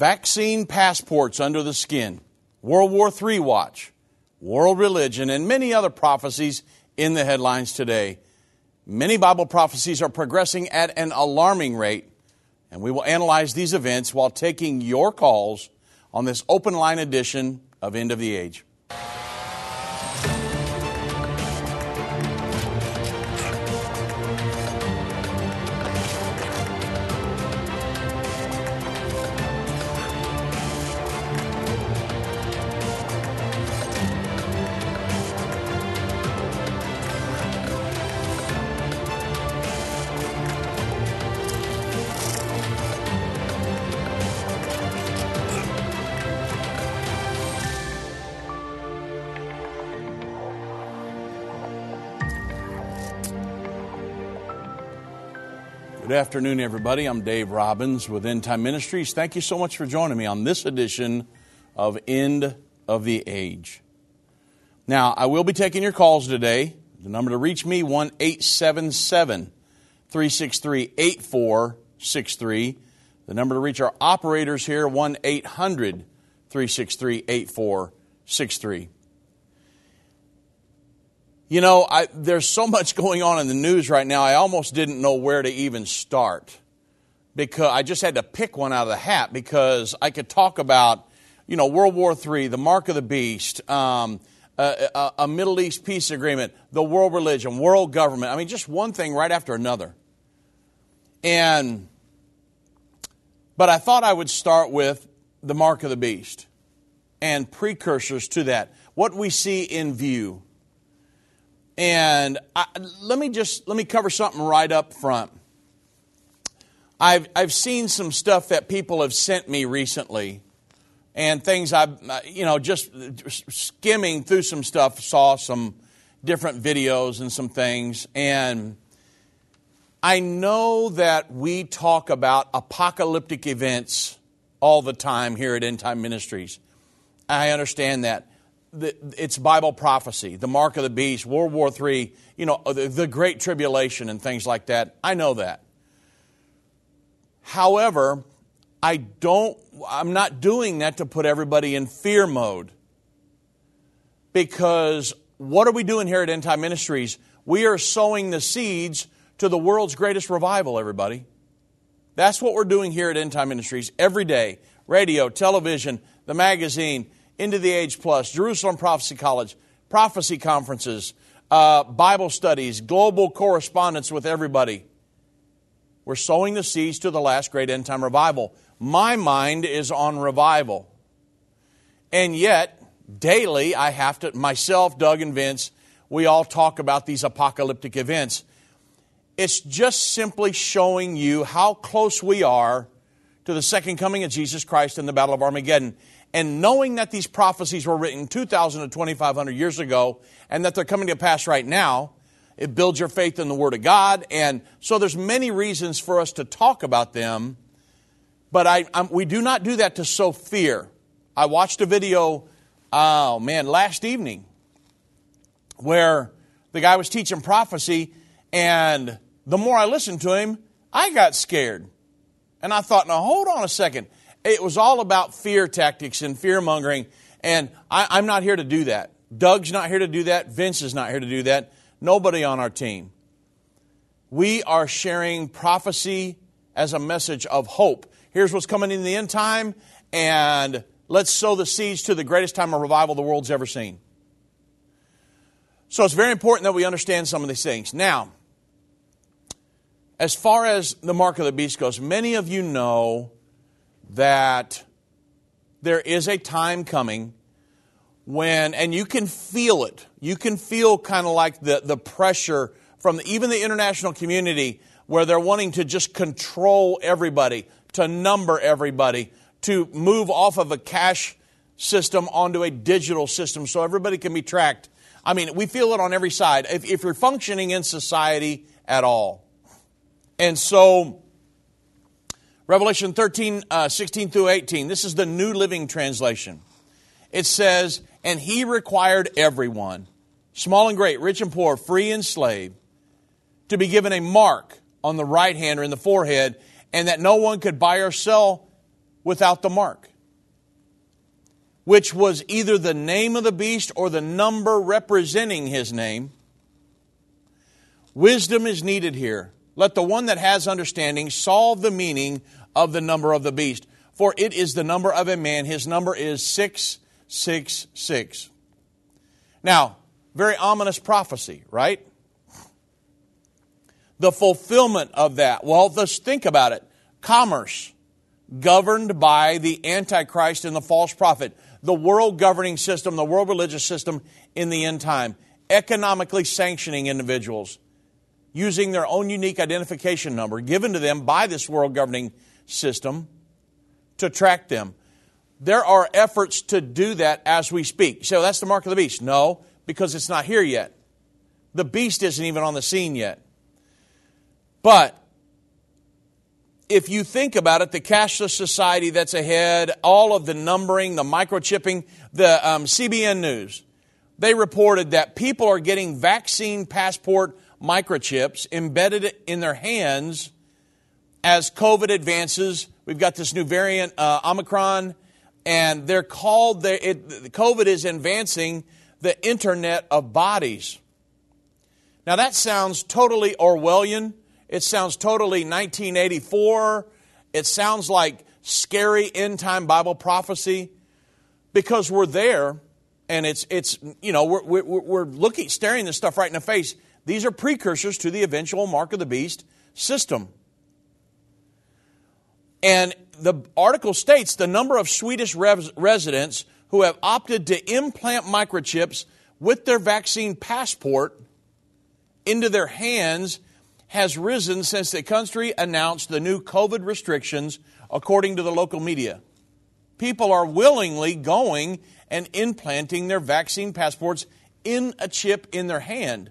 vaccine passports under the skin, World War III watch, world religion, and many other prophecies in the headlines today. Many Bible prophecies are progressing at an alarming rate, and we will analyze these events while taking your calls on this open line edition of End of the Age. Afternoon, everybody. I'm Dave Robbins with End Time Ministries. Thank you so much for joining me on this edition of End of the Age. Now, I will be taking your calls today. The number to reach me, 1 877 363 8463. The number to reach our operators here, 1 800 363 8463. You know, I, there's so much going on in the news right now, I almost didn't know where to even start. Because I just had to pick one out of the hat because I could talk about, you know, World War III, the mark of the beast, um, a, a, a Middle East peace agreement, the world religion, world government. I mean, just one thing right after another. And, but I thought I would start with the mark of the beast and precursors to that, what we see in view. And I, let me just let me cover something right up front. I've I've seen some stuff that people have sent me recently, and things I've you know just skimming through some stuff saw some different videos and some things, and I know that we talk about apocalyptic events all the time here at End Time Ministries. I understand that the, it's Bible prophecy, the mark of the beast, World War III, you know, the, the Great Tribulation and things like that. I know that. However, I don't, I'm not doing that to put everybody in fear mode. Because what are we doing here at End Time Ministries? We are sowing the seeds to the world's greatest revival, everybody. That's what we're doing here at End Time Ministries every day radio, television, the magazine End of the Age Plus, Jerusalem Prophecy College, prophecy conferences, uh, Bible studies, global correspondence with everybody. We're sowing the seeds to the last great end time revival. My mind is on revival. And yet, daily, I have to, myself, Doug, and Vince, we all talk about these apocalyptic events. It's just simply showing you how close we are to the second coming of Jesus Christ in the Battle of Armageddon. And knowing that these prophecies were written 2,000 to 2,500 years ago and that they're coming to pass right now, it builds your faith in the Word of God. And so there's many reasons for us to talk about them, but I, I'm, we do not do that to sow fear. I watched a video, oh man, last evening where the guy was teaching prophecy, and the more I listened to him, I got scared. And I thought, now hold on a second. It was all about fear tactics and fear mongering. And I, am not here to do that. Doug's not here to do that. Vince is not here to do that. Nobody on our team. We are sharing prophecy as a message of hope. Here's what's coming in the end time, and let's sow the seeds to the greatest time of revival the world's ever seen. So it's very important that we understand some of these things. Now, as far as the mark of the beast goes, many of you know that there is a time coming when, and you can feel it, you can feel kind of like the, the pressure from even the international community where they're wanting to just control everybody, to number everybody, to move off of a cash system onto a digital system so everybody can be tracked. I mean, we feel it on every side if, if you're functioning in society at all. And so, Revelation 13, uh, 16 through 18. This is the New Living Translation. It says, And he required everyone, small and great, rich and poor, free and slave, to be given a mark on the right hand or in the forehead, and that no one could buy or sell without the mark, which was either the name of the beast or the number representing his name. Wisdom is needed here. Let the one that has understanding solve the meaning of the number of the beast. For it is the number of a man. His number is 666. Now, very ominous prophecy, right? The fulfillment of that. Well, let's think about it. Commerce, governed by the Antichrist and the false prophet. The world governing system, the world religious system in the end time. Economically sanctioning individuals using their own unique identification number given to them by this world governing system to track them. There are efforts to do that as we speak. So that's the mark of the beast. No, because it's not here yet. The beast isn't even on the scene yet. But if you think about it, the cashless society that's ahead, all of the numbering, the microchipping, the um, CBN News, they reported that people are getting vaccine passport microchips embedded in their hands as COVID advances. We've got this new variant, uh, Omicron, and they're called, the, it, COVID is advancing the internet of bodies. Now that sounds totally Orwellian. It sounds totally 1984. It sounds like scary end time Bible prophecy because we're there and it's, it's you know, we're, we're, we're looking, staring this stuff right in the face. These are precursors to the eventual mark of the beast system. And the article states the number of Swedish res- residents who have opted to implant microchips with their vaccine passport into their hands has risen since the country announced the new COVID restrictions, according to the local media. People are willingly going and implanting their vaccine passports in a chip in their hand.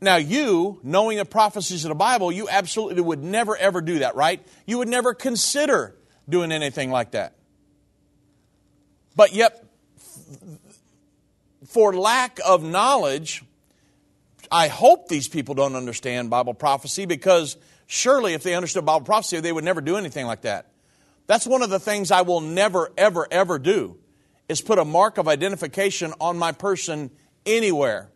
Now, you, knowing the prophecies of the Bible, you absolutely would never ever do that, right? You would never consider doing anything like that. But yet, for lack of knowledge, I hope these people don't understand Bible prophecy because surely if they understood Bible prophecy, they would never do anything like that. That's one of the things I will never, ever, ever do is put a mark of identification on my person anywhere.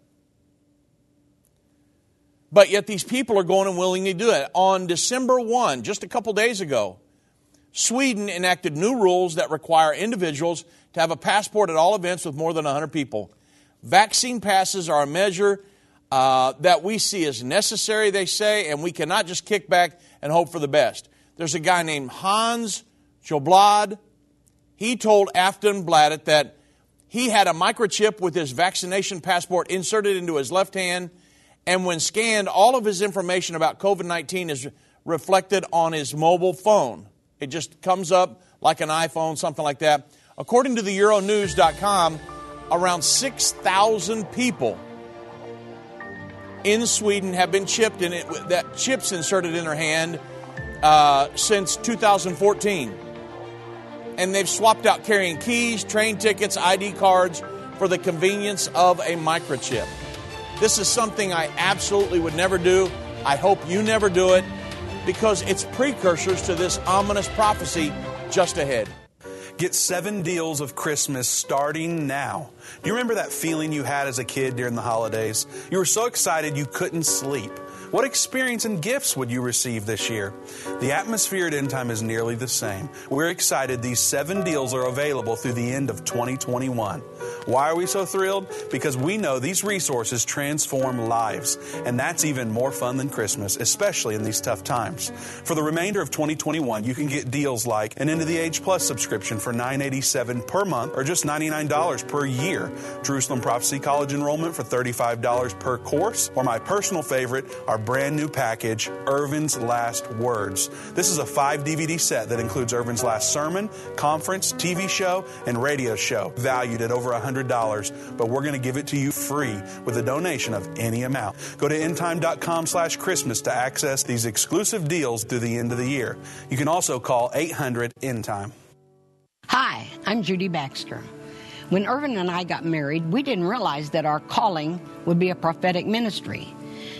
But yet these people are going and willing to do it. On December 1, just a couple days ago, Sweden enacted new rules that require individuals to have a passport at all events with more than 100 people. Vaccine passes are a measure uh, that we see as necessary, they say, and we cannot just kick back and hope for the best. There's a guy named Hans Sjöblad. He told Aftonbladet that he had a microchip with his vaccination passport inserted into his left hand and when scanned, all of his information about COVID 19 is reflected on his mobile phone. It just comes up like an iPhone, something like that. According to the Euronews.com, around 6,000 people in Sweden have been chipped in it, that chips inserted in their hand uh, since 2014. And they've swapped out carrying keys, train tickets, ID cards for the convenience of a microchip. This is something I absolutely would never do. I hope you never do it because it's precursors to this ominous prophecy just ahead. Get seven deals of Christmas starting now. Do you remember that feeling you had as a kid during the holidays? You were so excited you couldn't sleep. What experience and gifts would you receive this year? The atmosphere at End Time is nearly the same. We're excited these seven deals are available through the end of 2021. Why are we so thrilled? Because we know these resources transform lives, and that's even more fun than Christmas, especially in these tough times. For the remainder of 2021, you can get deals like an End of the Age Plus subscription for 987 per month or just $99 per year, Jerusalem Prophecy College enrollment for $35 per course, or my personal favorite, our brand new package, Irvin's Last Words. This is a five DVD set that includes Irvin's last sermon, conference, TV show, and radio show, valued at over $100, but we're going to give it to you free with a donation of any amount. Go to endtime.com slash Christmas to access these exclusive deals through the end of the year. You can also call 800 End Time. Hi, I'm Judy Baxter. When Irvin and I got married, we didn't realize that our calling would be a prophetic ministry.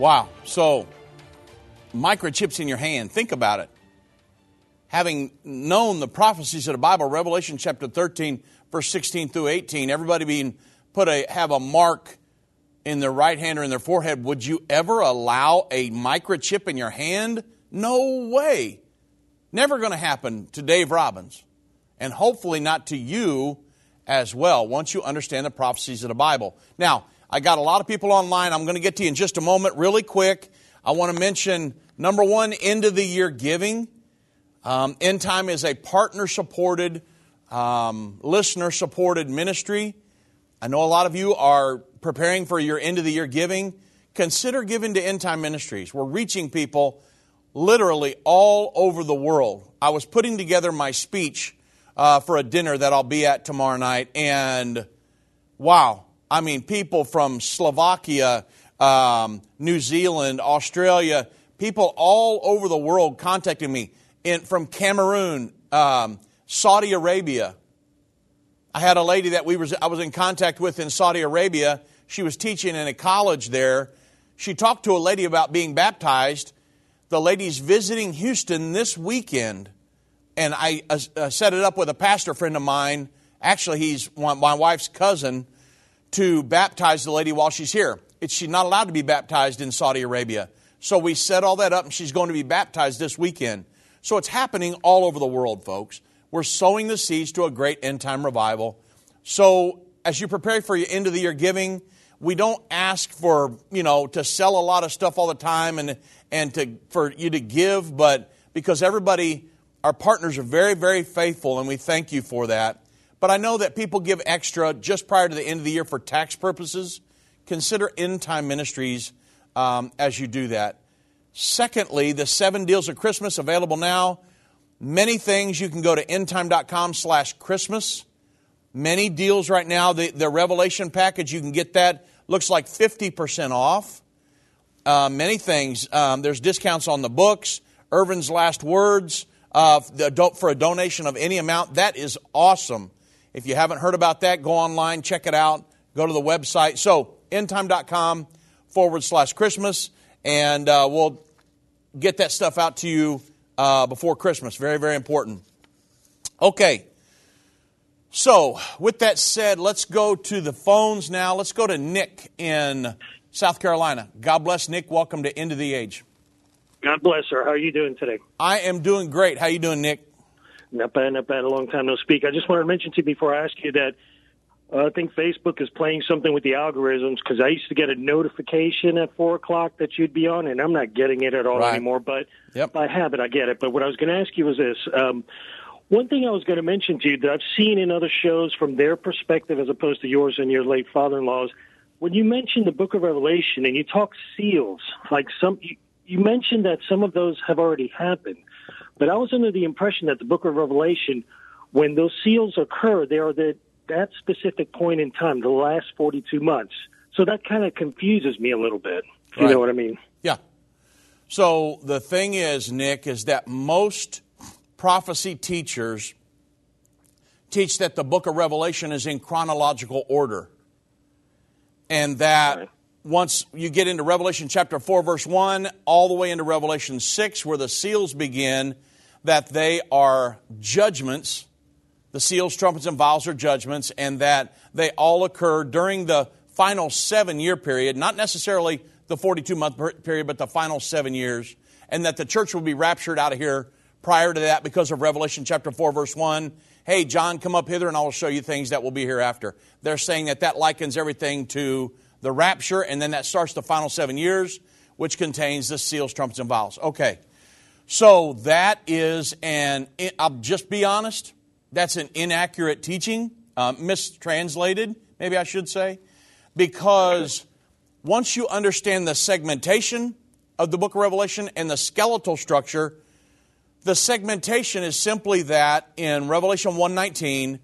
Wow. So, microchips in your hand. Think about it. Having known the prophecies of the Bible, Revelation chapter 13, verse 16 through 18, everybody being put a have a mark in their right hand or in their forehead, would you ever allow a microchip in your hand? No way. Never going to happen to Dave Robbins. And hopefully not to you as well once you understand the prophecies of the Bible. Now, I got a lot of people online. I'm going to get to you in just a moment, really quick. I want to mention number one, end of the year giving. Um, End Time is a partner supported, um, listener supported ministry. I know a lot of you are preparing for your end of the year giving. Consider giving to End Time Ministries. We're reaching people literally all over the world. I was putting together my speech uh, for a dinner that I'll be at tomorrow night, and wow, I mean, people from Slovakia, um, New Zealand, Australia, people all over the world contacting me in, from Cameroon, um, Saudi Arabia. I had a lady that we was, I was in contact with in Saudi Arabia. She was teaching in a college there. She talked to a lady about being baptized. The lady's visiting Houston this weekend, and I uh, set it up with a pastor friend of mine. Actually, he's my wife's cousin to baptize the lady while she's here. It's, she's not allowed to be baptized in Saudi Arabia. So we set all that up, and she's going to be baptized this weekend. So it's happening all over the world, folks. We're sowing the seeds to a great end time revival. So as you prepare for your end of the year giving, we don't ask for, you know, to sell a lot of stuff all the time and, and to, for you to give, but because everybody, our partners are very, very faithful, and we thank you for that. But I know that people give extra just prior to the end of the year for tax purposes. Consider end time ministries um, as you do that. Secondly, the seven deals of Christmas available now. Many things you can go to endtime.com slash Christmas. Many deals right now. The, the Revelation package, you can get that. Looks like 50% off. Uh, many things. Um, there's discounts on the books. Irvin's Last Words uh, for a donation of any amount. That is awesome. If you haven't heard about that, go online, check it out, go to the website. So, endtime.com forward slash Christmas, and uh, we'll get that stuff out to you uh, before Christmas. Very, very important. Okay. So, with that said, let's go to the phones now. Let's go to Nick in South Carolina. God bless Nick. Welcome to End of the Age. God bless her. How are you doing today? I am doing great. How are you doing, Nick? Not bad, not bad. A long time no speak. I just wanted to mention to you before I ask you that uh, I think Facebook is playing something with the algorithms because I used to get a notification at four o'clock that you'd be on, and I'm not getting it at all right. anymore. But yep. by habit, I get it. But what I was going to ask you was this. Um, one thing I was going to mention to you that I've seen in other shows from their perspective as opposed to yours and your late father-in-law's, when you mentioned the Book of Revelation and you talk seals, like some, you, you mentioned that some of those have already happened. But I was under the impression that the book of Revelation, when those seals occur, they are the, that specific point in time, the last 42 months. So that kind of confuses me a little bit. Right. You know what I mean? Yeah. So the thing is, Nick, is that most prophecy teachers teach that the book of Revelation is in chronological order. And that right once you get into Revelation chapter 4, verse 1, all the way into Revelation 6, where the seals begin, that they are judgments. The seals, trumpets, and vials are judgments, and that they all occur during the final seven year period, not necessarily the 42 month period, but the final seven years. and that the church will be raptured out of here prior to that because of Revelation chapter 4, verse 1. Hey, John, come up hither and I will show you things that will be hereafter. They're saying that that likens everything to the rapture, and then that starts the final seven years, which contains the seals, trumpets, and vials. Okay. So that is an, I'll just be honest, that's an inaccurate teaching, uh, mistranslated, maybe I should say, because once you understand the segmentation of the book of Revelation and the skeletal structure, the segmentation is simply that in Revelation 119,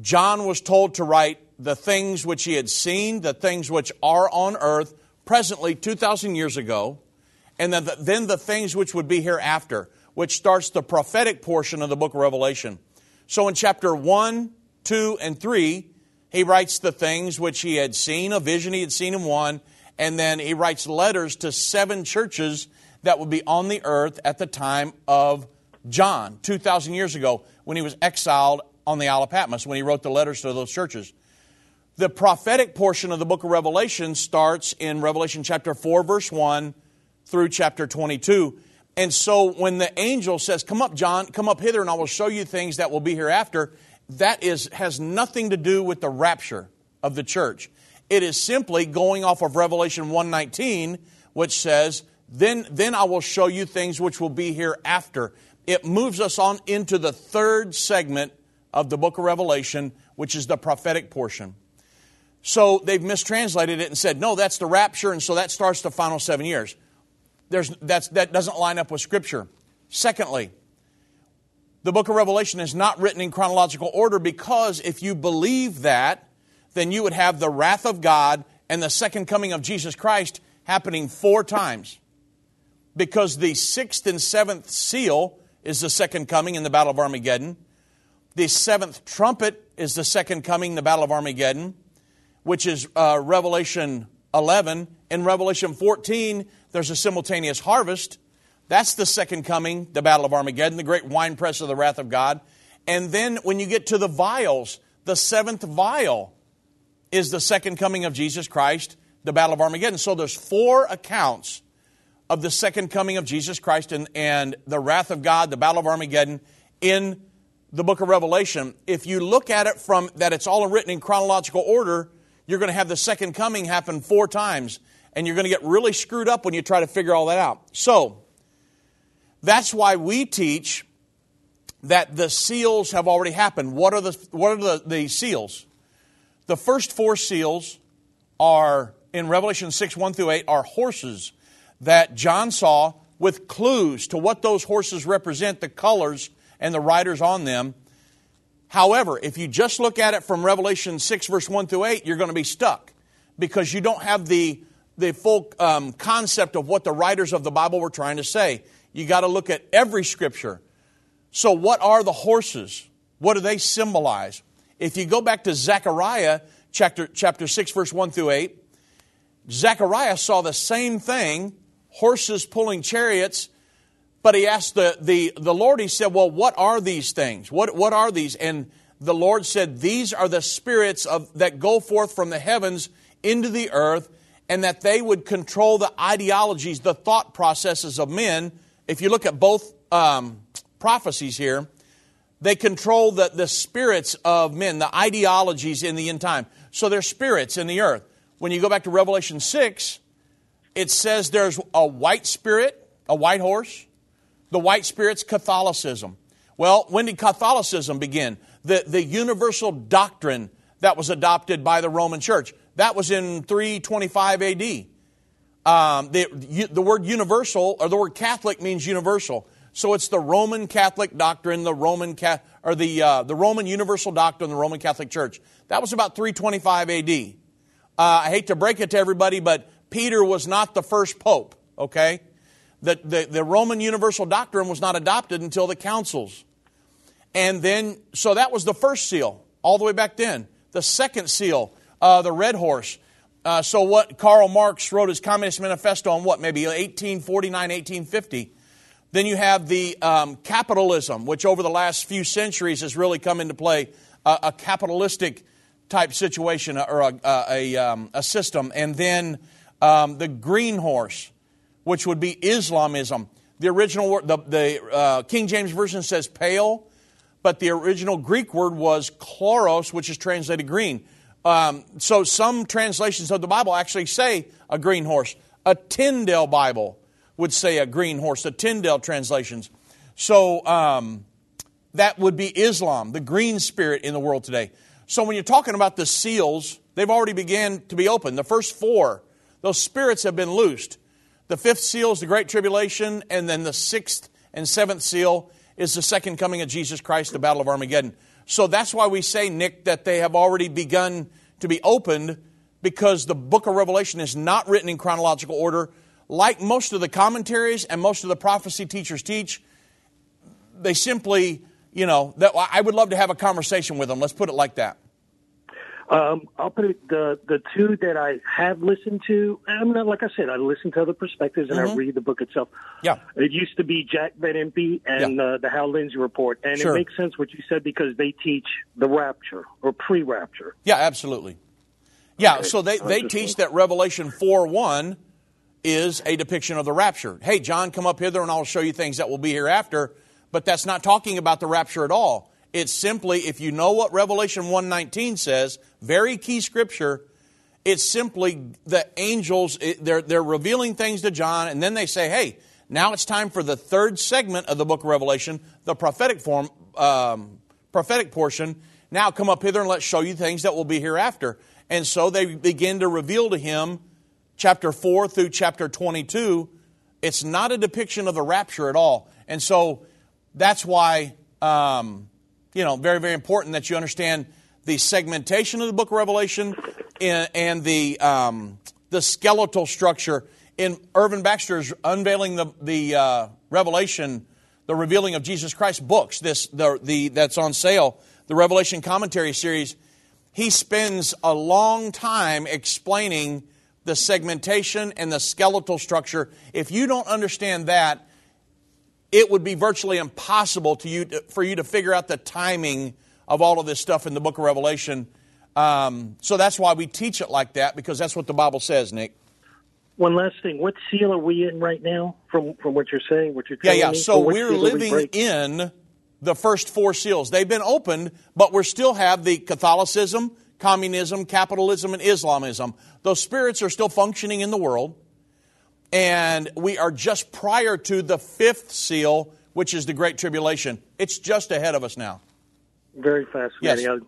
John was told to write the things which he had seen, the things which are on earth presently 2,000 years ago, and then the, then the things which would be hereafter, which starts the prophetic portion of the book of Revelation. So in chapter 1, 2, and 3, he writes the things which he had seen, a vision he had seen in one, and then he writes letters to seven churches that would be on the earth at the time of John, 2,000 years ago, when he was exiled on the Isle of Patmos, when he wrote the letters to those churches. The prophetic portion of the book of Revelation starts in Revelation chapter 4, verse 1 through chapter 22. And so when the angel says, Come up, John, come up hither, and I will show you things that will be hereafter, that is, has nothing to do with the rapture of the church. It is simply going off of Revelation 119, which says, then, then I will show you things which will be hereafter. It moves us on into the third segment of the book of Revelation, which is the prophetic portion. So they've mistranslated it and said, no, that's the rapture, and so that starts the final seven years. There's, that's, that doesn't line up with Scripture. Secondly, the book of Revelation is not written in chronological order because if you believe that, then you would have the wrath of God and the second coming of Jesus Christ happening four times. Because the sixth and seventh seal is the second coming in the Battle of Armageddon. The seventh trumpet is the second coming in the Battle of Armageddon, which is uh, Revelation 11. In Revelation 14, there's a simultaneous harvest. That's the second coming, the Battle of Armageddon, the great winepress of the wrath of God. And then when you get to the vials, the seventh vial is the second coming of Jesus Christ, the Battle of Armageddon. So there's four accounts of the second coming of Jesus Christ and, and the wrath of God, the Battle of Armageddon in the book of Revelation. If you look at it from that it's all written in chronological order, you're going to have the second coming happen four times, and you're going to get really screwed up when you try to figure all that out. So, that's why we teach that the seals have already happened. What are the, what are the, the seals? The first four seals are, in Revelation 6 1 through 8, are horses that John saw with clues to what those horses represent, the colors and the riders on them. However, if you just look at it from Revelation 6, verse 1 through 8, you're going to be stuck because you don't have the, the full um, concept of what the writers of the Bible were trying to say. You got to look at every scripture. So, what are the horses? What do they symbolize? If you go back to Zechariah chapter, chapter 6, verse 1 through 8, Zechariah saw the same thing horses pulling chariots. But he asked the, the, the Lord, he said, Well, what are these things? What, what are these? And the Lord said, These are the spirits of, that go forth from the heavens into the earth, and that they would control the ideologies, the thought processes of men. If you look at both um, prophecies here, they control the, the spirits of men, the ideologies in the end time. So they're spirits in the earth. When you go back to Revelation 6, it says there's a white spirit, a white horse. The white spirit's Catholicism. Well, when did Catholicism begin? The, the universal doctrine that was adopted by the Roman Church. That was in 325 AD. Um, the, the word universal, or the word Catholic means universal. So it's the Roman Catholic doctrine, the Roman or the uh, the Roman Universal doctrine, the Roman Catholic Church. That was about 325 A.D. Uh, I hate to break it to everybody, but Peter was not the first pope, okay? The, the, the Roman universal doctrine was not adopted until the councils. And then, so that was the first seal, all the way back then. The second seal, uh, the red horse. Uh, so what Karl Marx wrote his Communist Manifesto on what, maybe 1849, 1850. Then you have the um, capitalism, which over the last few centuries has really come into play, uh, a capitalistic type situation or a, a, a, um, a system. And then um, the green horse, which would be Islamism. The original word, the, the uh, King James Version says pale, but the original Greek word was chloros, which is translated green. Um, so some translations of the Bible actually say a green horse. A Tyndale Bible would say a green horse, the Tyndale translations. So um, that would be Islam, the green spirit in the world today. So when you're talking about the seals, they've already began to be opened. The first four, those spirits have been loosed. The fifth seal is the Great Tribulation, and then the sixth and seventh seal is the second coming of Jesus Christ, the Battle of Armageddon. So that's why we say, Nick, that they have already begun to be opened because the book of Revelation is not written in chronological order. Like most of the commentaries and most of the prophecy teachers teach, they simply, you know, that, I would love to have a conversation with them. Let's put it like that. Um, I'll put it, the the two that I have listened to. I'm not like I said. I listen to other perspectives and Mm-hmm. I read the book itself. Yeah. It used to be Jack Van Impe and Yeah. uh, the Hal Lindsey report, and Sure. it makes sense what you said because they teach the rapture or pre-rapture. Yeah, absolutely. Yeah, Okay. so they, they teach that Revelation 4 1 is a depiction of the rapture. Hey, John, come up hither and I'll show you things that will be hereafter. But that's not talking about the rapture at all. It's simply, if you know what Revelation 119 says, very key scripture, it's simply the angels, they're, they're revealing things to John, and then they say, hey, now it's time for the third segment of the book of Revelation, the prophetic form, um, prophetic portion. Now come up hither and let's show you things that will be hereafter. And so they begin to reveal to him, chapter 4 through chapter 22, it's not a depiction of the rapture at all. And so that's why, um, you know, very, very important that you understand the segmentation of the book of Revelation and, the, um, the skeletal structure. In Irvin Baxter's unveiling the, the uh, Revelation, the revealing of Jesus Christ books, this the, the that's on sale, the Revelation commentary series, he spends a long time explaining the segmentation and the skeletal structure. If you don't understand that, it would be virtually impossible to you to, for you to figure out the timing of all of this stuff in the book of Revelation. Um, so that's why we teach it like that because that's what the Bible says, Nick. One last thing: what seal are we in right now? From from what you're saying, what you're Yeah, telling yeah. me? So we're did we living in the first four seals. They've been opened, but we still have the Catholicism, communism, capitalism, and Islamism. Those spirits are still functioning in the world. And we are just prior to the fifth seal, which is the Great Tribulation. It's just ahead of us now. Very fascinating. Yes.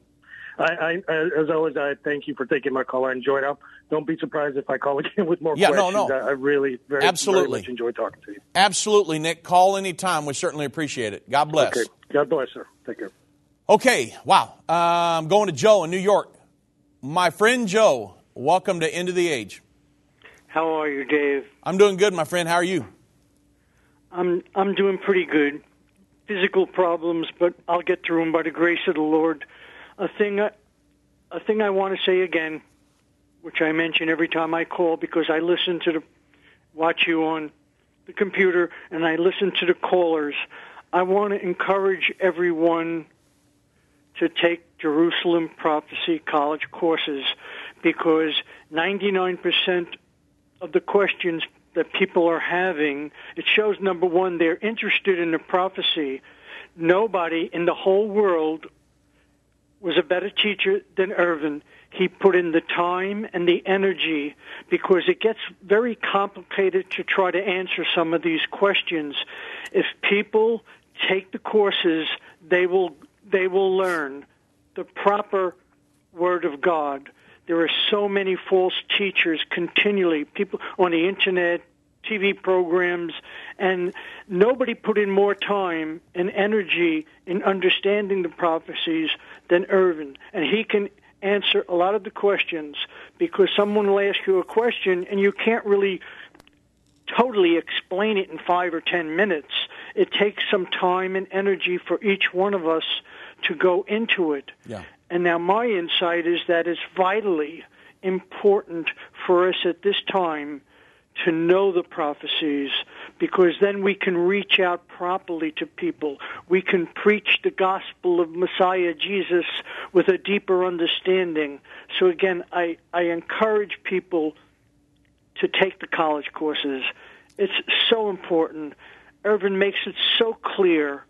I, I, as always, I thank you for taking my call. I enjoyed it. Don't be surprised if I call again with more Yeah, no, questions. no. I, I really, very, Absolutely. very much enjoyed talking to you. Absolutely, Nick. Call anytime. We certainly appreciate it. God bless. Okay. God bless, sir. Take care. Okay, wow. I'm going to Joe in New York. My friend Joe, welcome to End of the Age. How are you, Dave? I'm doing good, my friend. How are you? I'm I'm doing pretty good. Physical problems, but I'll get through them by the grace of the Lord. A thing, I, a thing I want to say again, which I mention every time I call because I listen to the, watch you on the computer and I listen to the callers. I want to encourage everyone to take Jerusalem Prophecy College courses because 99% of the questions that people are having, it shows number one, they're interested in the prophecy. Nobody in the whole world was a better teacher than Irvin. He put in the time and the energy because it gets very complicated to try to answer some of these questions. If people take the courses, they will they will learn the proper word of God. There are so many false teachers continually, people on the internet, TV programs, and nobody put in more time and energy in understanding the prophecies than Irvin. And he can answer a lot of the questions because someone will ask you a question and you can't really totally explain it in five or ten minutes. It takes some time and energy for each one of us to go into it. Yeah. And now my insight is that it's vitally important for us at this time to know the prophecies because then we can reach out properly to people. We can preach the gospel of Messiah Jesus with a deeper understanding. So again, I, I encourage people to take the college courses It's so important. Irvin makes it so clear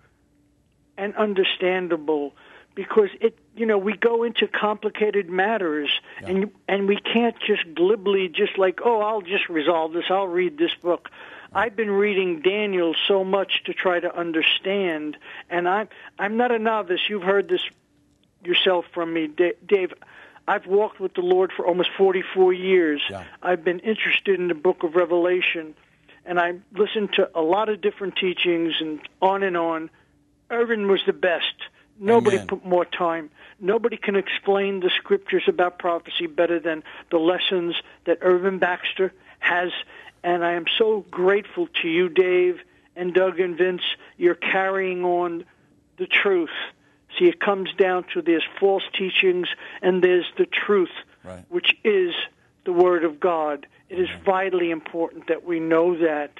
and understandable because it you know we go into complicated matters yeah. and and we can't just glibly just like oh I'll just resolve this I'll read this book. I've been reading Daniel so much to try to understand and I'm I'm not a novice. You've heard this yourself from me Dave. I've walked with the Lord for almost 44 years. Yeah. I've been interested in the book of Revelation and I listened to a lot of different teachings and on and on. Irvin was the best Nobody Amen. put more time. Nobody can explain the scriptures about prophecy better than the lessons that Irvin Baxter has. And I am so grateful to you, Dave and Doug and Vince. You're carrying on the truth. See, it comes down to there's false teachings and there's the truth, right. which is the Word of God. It is vitally important that we know that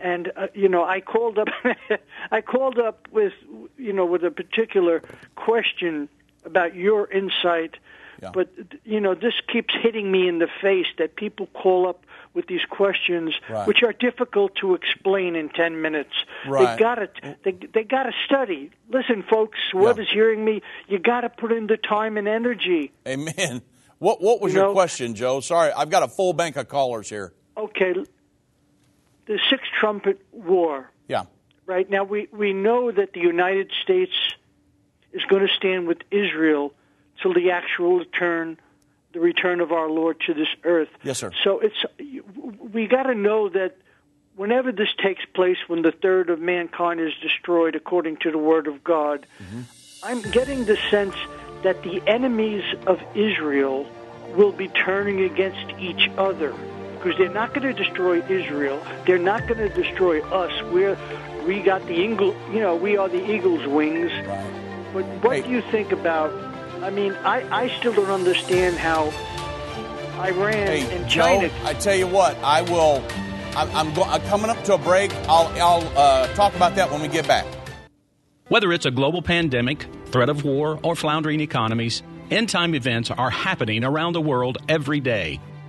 and uh, you know I called up I called up with you know with a particular question about your insight yeah. but you know this keeps hitting me in the face that people call up with these questions right. which are difficult to explain in 10 minutes right. they got to they, they got to study listen folks whoever's yeah. hearing me you got to put in the time and energy amen what what was you your know, question joe sorry i've got a full bank of callers here okay the Six Trumpet War. Yeah. Right now, we we know that the United States is going to stand with Israel till the actual return, the return of our Lord to this earth. Yes, sir. So it's we got to know that whenever this takes place, when the third of mankind is destroyed according to the Word of God, mm-hmm. I'm getting the sense that the enemies of Israel will be turning against each other because they're not going to destroy Israel. They're not going to destroy us. We're we got the eagle. You know, we are the eagle's wings. But what hey. do you think about? I mean, I I still don't understand how Iran hey, and China. Joe, I tell you what, I will. I'm, I'm, go, I'm coming up to a break. I'll I'll uh, talk about that when we get back. Whether it's a global pandemic, threat of war, or floundering economies, end time events are happening around the world every day.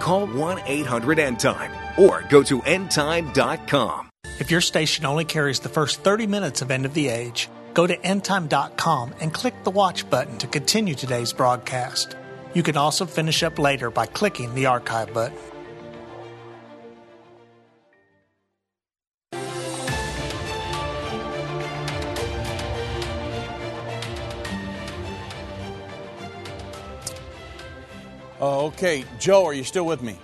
Call 1 800 End Time or go to endtime.com. If your station only carries the first 30 minutes of End of the Age, go to endtime.com and click the watch button to continue today's broadcast. You can also finish up later by clicking the archive button. Oh, okay, Joe, are you still with me?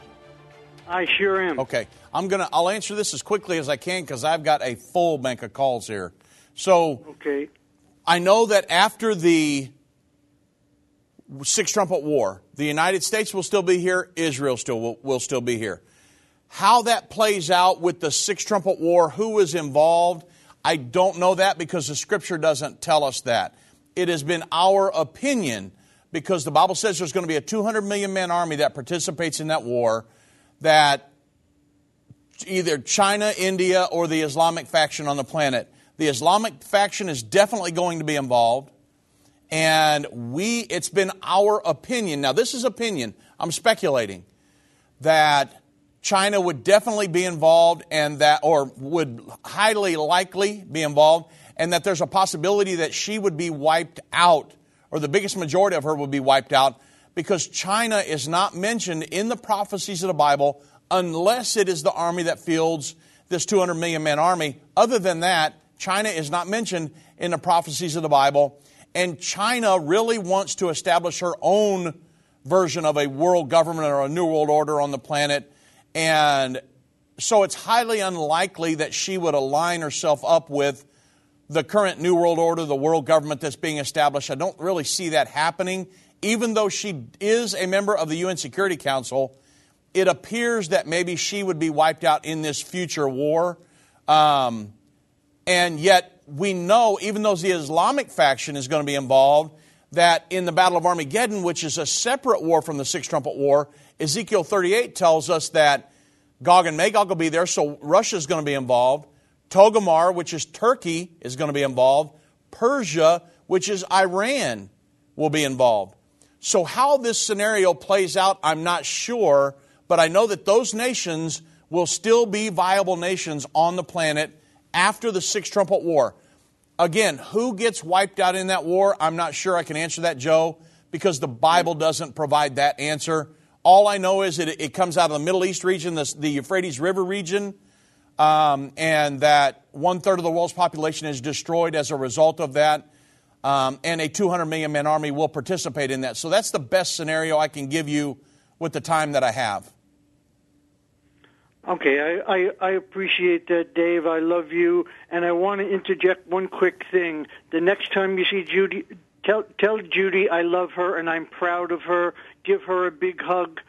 I sure am. Okay, I'm gonna. I'll answer this as quickly as I can because I've got a full bank of calls here. So, okay, I know that after the Six Trumpet War, the United States will still be here. Israel still will, will still be here. How that plays out with the Six Trumpet War, who is involved, I don't know that because the Scripture doesn't tell us that. It has been our opinion because the Bible says there's going to be a 200 million man army that participates in that war, that either China, India, or the Islamic faction on the planet. The Islamic faction is definitely going to be involved. And we, it's been our opinion. Now, this is opinion. I'm speculating that China would definitely be involved and that, or would highly likely be involved, and that there's a possibility that she would be wiped out, or the biggest majority of her would be wiped out, because China is not mentioned in the prophecies of the Bible unless it is the army that fields this 200 million man army. Other than that, China is not mentioned in the prophecies of the Bible. And China really wants to establish her own version of a world government or a new world order on the planet. And so it's highly unlikely that she would align herself up with the current new world order, the world government that's being established. I don't really see that happening. Even though she is a member of the UN Security Council, it appears that maybe she would be wiped out in this future war. Um, and yet, we know, even though the Islamic faction is going to be involved, that in the Battle of Armageddon, which is a separate war from the Six Trumpet War, Ezekiel 38 tells us that Gog and Magog will be there, so Russia is going to be involved. Togarmah, which is Turkey, is going to be involved. Persia, which is Iran, will be involved. So, how this scenario plays out, I'm not sure, but I know that those nations will still be viable nations on the planet after the Six Trumpet War. Again, who gets wiped out in that war? I'm not sure I can answer that, Joe, because the Bible doesn't provide that answer. All I know is that it comes out of the Middle East region, the, Euphrates River region, um, and that one third of the world's population is destroyed as a result of that. Um, and a 200 million man army will participate in that. So that's the best scenario I can give you with the time that I have. Okay, I, I, I appreciate that, Dave. I love you, and I want to interject one quick thing. The next time you see Judy, tell tell Judy I love her and I'm proud of her. Give her a big hug.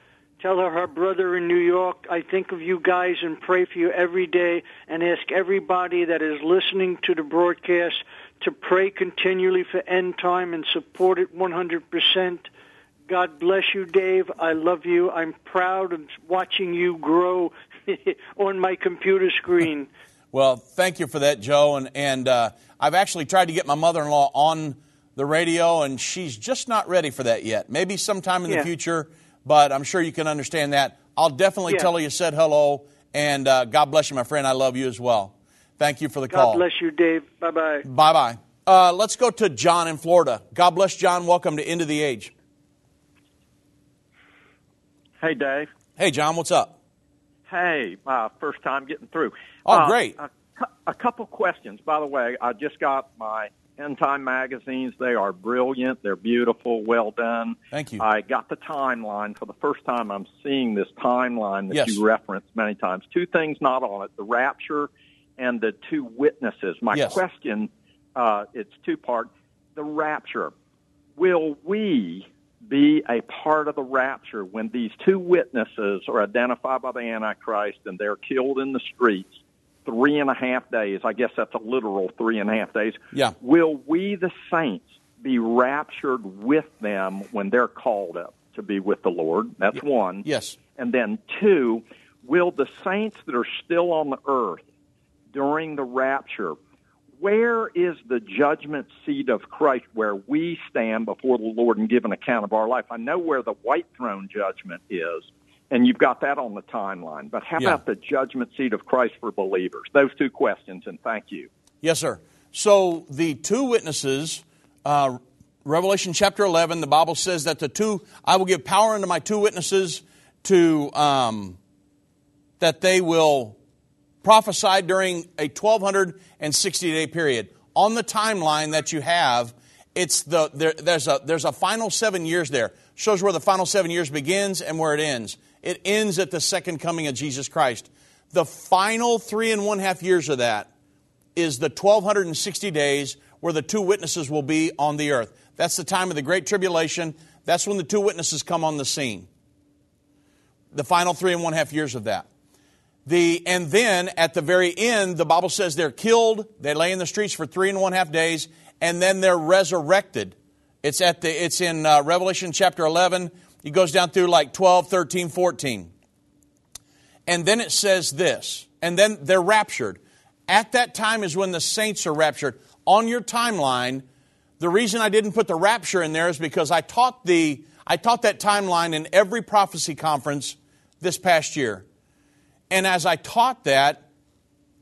Tell her her brother in New York. I think of you guys and pray for you every day, and ask everybody that is listening to the broadcast to pray continually for end time and support it 100 percent. God bless you, Dave. I love you. I'm proud of watching you grow on my computer screen. well, thank you for that, Joe. And, and uh, I've actually tried to get my mother in law on the radio, and she's just not ready for that yet. Maybe sometime in yeah. the future, but I'm sure you can understand that. I'll definitely yeah. tell her you said hello, and uh, God bless you, my friend. I love you as well. Thank you for the God call. God bless you, Dave. Bye bye. Bye bye. Uh, let's go to John in Florida. God bless John. Welcome to End of the Age. Hey, Dave. Hey, John. What's up? Hey, uh, first time getting through. Oh, uh, great. A, a, couple questions. By the way, I just got my End Time magazines. They are brilliant. They're beautiful. Well done. Thank you. I got the timeline for the first time. I'm seeing this timeline that yes. you referenced many times. Two things not on it: the rapture and the two witnesses. My yes. question, uh, it's two part. The rapture. Will we be a part of the rapture when these two witnesses are identified by the Antichrist and they're killed in the streets three and a half days. I guess that's a literal three and a half days. Yeah. Will we, the saints, be raptured with them when they're called up to be with the Lord? That's yeah. one. Yes. And then two, will the saints that are still on the earth during the rapture where is the judgment seat of Christ where we stand before the Lord and give an account of our life? I know where the white throne judgment is, and you've got that on the timeline. But how yeah. about the judgment seat of Christ for believers? Those two questions, and thank you. Yes, sir. So the two witnesses, uh, Revelation chapter 11, the Bible says that the two, I will give power unto my two witnesses to, um, that they will prophesy during a 1260 day period. On the timeline that you have, it's the, there, there's, a, there's a final seven years there. Shows where the final seven years begins and where it ends. It ends at the second coming of Jesus Christ. The final three and one half years of that is the 1260 days where the two witnesses will be on the earth. That's the time of the Great Tribulation. That's when the two witnesses come on the scene. The final three and one half years of that. The, and then at the very end, the Bible says they're killed, they lay in the streets for three and one half days, and then they're resurrected. It's, at the, it's in uh, Revelation chapter 11. It goes down through like 12, 13, 14. And then it says this, and then they're raptured. At that time is when the saints are raptured. On your timeline, the reason I didn't put the rapture in there is because I taught the I taught that timeline in every prophecy conference this past year. And as I taught that,